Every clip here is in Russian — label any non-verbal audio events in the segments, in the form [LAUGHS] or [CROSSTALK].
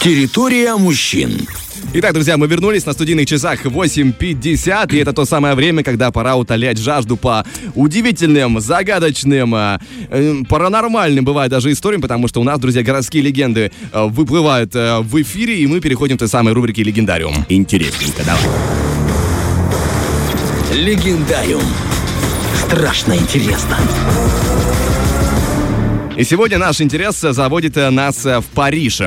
Территория мужчин. Итак, друзья, мы вернулись на студийных часах 8.50, и это то самое время, когда пора утолять жажду по удивительным, загадочным, э, э, паранормальным, бывает даже историям, потому что у нас, друзья, городские легенды э, выплывают э, в эфире, и мы переходим к той самой рубрике «Легендариум». Интересненько, давай. Легендариум. Страшно интересно. И сегодня наш интерес э, заводит э, нас э, в Париж.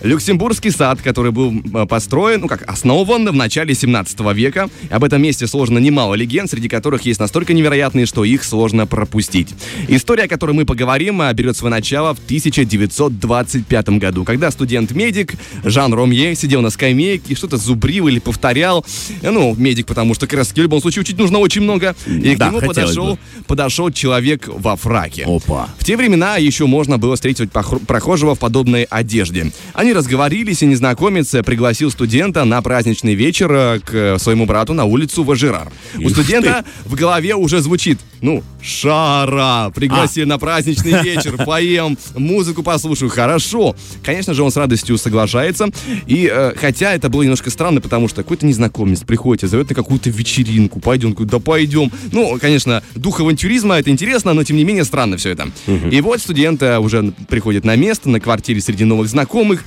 Люксембургский сад, который был построен, ну как, основан в начале 17 века. Об этом месте сложно немало легенд, среди которых есть настолько невероятные, что их сложно пропустить. История, о которой мы поговорим, берет свое начало в 1925 году, когда студент-медик Жан Ромье сидел на скамейке и что-то зубрил или повторял. Ну, медик, потому что раз в любом случае учить нужно очень много. И к Да, нему хотелось подошел, подошел человек во фраке. Опа. В те времена еще можно было встретить прохожего в подобной одежде. Они разговорились, и незнакомец пригласил студента на праздничный вечер э, к своему брату на улицу Важирар. У студента в голове уже звучит, ну, Шара, пригласи на праздничный [LAUGHS] вечер, поем, музыку послушаю, хорошо. Конечно же, он с радостью соглашается. И э, хотя это было немножко странно, потому что какой-то незнакомец приходит и зовет на какую-то вечеринку, пойдем, да пойдем. Ну, конечно, дух авантюризма, это интересно, но тем не менее странно все это. И вот студент э, уже приходит на место, на квартире среди новых знакомых.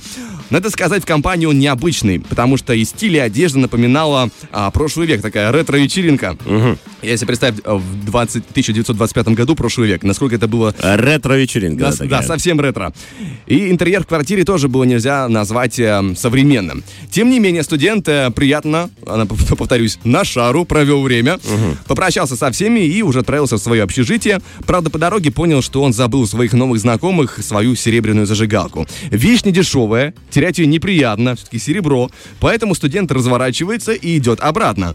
Надо сказать, в компании он необычный, потому что и стиль, и одежда напоминала а, прошлый век, такая ретро-вечеринка. Если представить, э, в 20, 1925 году, прошлый век, насколько это было Ретро-вечеринка. да, да, совсем ретро. И интерьер в квартире тоже было нельзя назвать э, современным. Тем не менее, студент э, приятно, пов- [LAUGHS] повторюсь, на шару провел время, попрощался со всеми и уже отправился в свое общежитие. Правда, по дороге понял, что он забыл своих новых знакомых свою серебряную зажигалку. Вещь не дешевая, терять ее неприятно, все-таки серебро, поэтому студент разворачивается и идет обратно.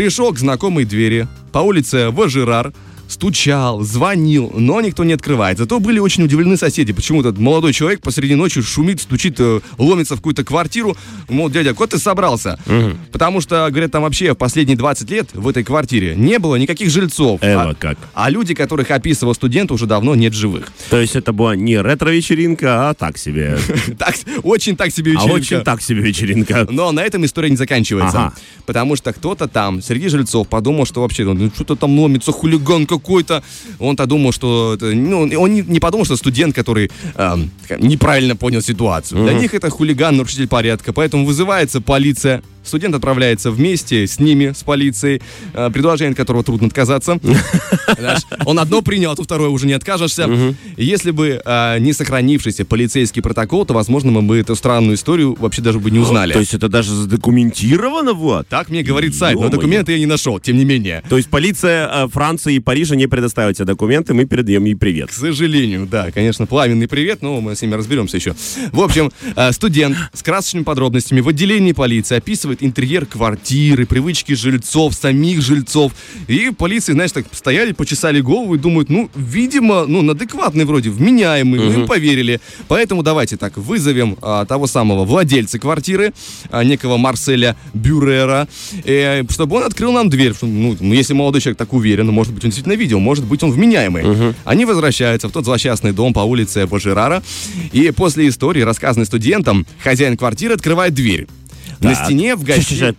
Пришел к знакомой двери. По улице Важирар, стучал, звонил, но никто не открывает. Зато были очень удивлены соседи, почему этот молодой человек посреди ночи шумит, стучит, э, ломится в какую-то квартиру. Мол, дядя, куда ты собрался? Потому что, говорят, там вообще в последние 20 лет в этой квартире не было никаких жильцов. Эва а, как. а люди, которых описывал студент, уже давно нет живых. То есть это была не ретро-вечеринка, а так себе. [LAUGHS] Так, очень так себе А вечеринка. очень так себе вечеринка. Но на этом история не заканчивается. Потому что кто-то там, среди жильцов, подумал, что вообще, ну, что-то там ломится, хулиган какой-то. Он-то думал, что... ну, он не, не подумал, что студент, который эм, неправильно понял ситуацию. Для них это хулиган, нарушитель порядка. Поэтому вызывается полиция. Студент отправляется вместе с ними, с полицией, э, предложение от которого трудно отказаться. [LAUGHS] Он одно принял, а то второе уже не откажешься. Если бы э, не сохранившийся полицейский протокол, то, возможно, мы бы эту странную историю вообще даже бы не узнали. [GASPS] То есть это даже задокументировано, вот? Так мне говорит сайт, но документы я не нашел, тем не менее. То есть полиция э, Франции и Парижа не предоставит тебе документы, мы передаем ей привет. К сожалению, да, конечно, пламенный привет, но мы с ними разберемся еще. В общем, студент с красочными подробностями в отделении полиции описывает интерьер квартиры, привычки жильцов, самих жильцов. И полиции, знаешь, так стояли, почесали голову и думают, ну, видимо, ну, адекватный вроде, вменяемый, мы им поверили. Поэтому давайте так, вызовем а, того самого владельца квартиры, а, некого Марселя Бюрера, э, чтобы он открыл нам дверь. Что, Ну, ну, если молодой человек так уверен, ну, может быть, он действительно видел, может быть, он вменяемый. Они возвращаются в тот злосчастный дом по улице Важирара, и после истории, рассказанной студентам, хозяин квартиры открывает дверь. На Так. стене в гостиной...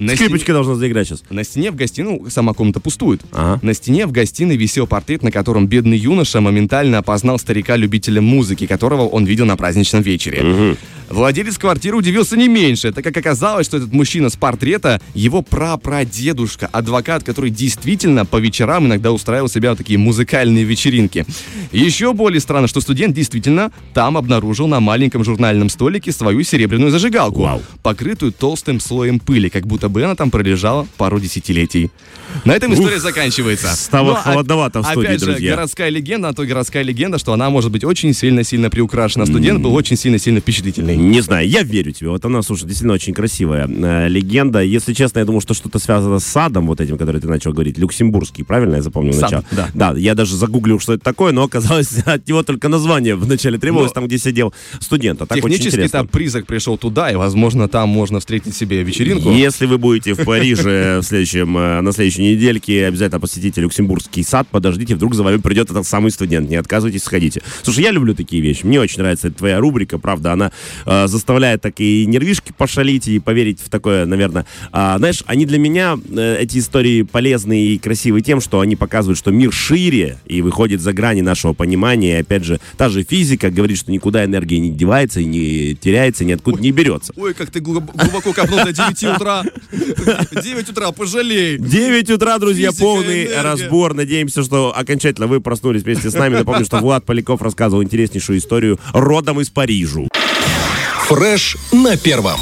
На Скрипочка должна заиграть сейчас. на стене в гостиной, ну, сама комната пустует. Ага. На стене в гостиной висел портрет, на котором бедный юноша моментально опознал старика-любителя музыки, которого он видел на праздничном вечере. Владелец квартиры удивился не меньше, так как оказалось, что этот мужчина с портрета его прапрадедушка, адвокат, который действительно по вечерам иногда устраивал себя вот такие музыкальные вечеринки. Еще более странно, что студент действительно там обнаружил на маленьком журнальном столике свою серебряную зажигалку, Вау. покрытую толстым слоем пыли, как будто бы она там пролежала пару десятилетий. На этом история заканчивается. стало Но, оп- холодновато в студии, Опять же, друзья. городская легенда, а то городская легенда, что она может быть очень сильно-сильно приукрашена. Студент был очень сильно-сильно впечатлительный. Не знаю, я верю тебе. Вот она, слушай, действительно очень красивая э, легенда. Если честно, я думал, что что-то связано с садом, вот этим, который ты начал говорить, люксембургский, правильно я запомнил Сад, начало? да. Да, я даже загуглил, что это такое, но оказалось, [LAUGHS] от него только название вначале требовалось, Но там, где сидел студент. А так Технически там призрак пришел туда, и, возможно, там можно встретить себе вечеринку. Если вы будете в Париже в следующем, э, на следующей недельке, обязательно посетите Люксембургский сад, подождите, вдруг за вами придет этот самый студент. Не отказывайтесь, сходите. Слушай, я люблю такие вещи. Мне очень нравится твоя рубрика, правда, она э, заставляет так и нервишки пошалить и поверить в такое, наверное. А, знаешь, они для меня, э, эти истории, полезные и красивые тем, что они показывают, что мир шире и выходит за грани нашего понимания. И, опять же, та же физика говорит, что никуда энергия не девается и не теряется, ниоткуда не берется. Ой, как ты глуб- глубоко копнул до 9 утра. 9 утра, пожалей. 9 утра, друзья, Физика, полный энергия. разбор. Надеемся, что окончательно вы проснулись вместе с нами. Напомню, что Влад Поляков рассказывал интереснейшую историю родом из Парижа. Фреш на первом.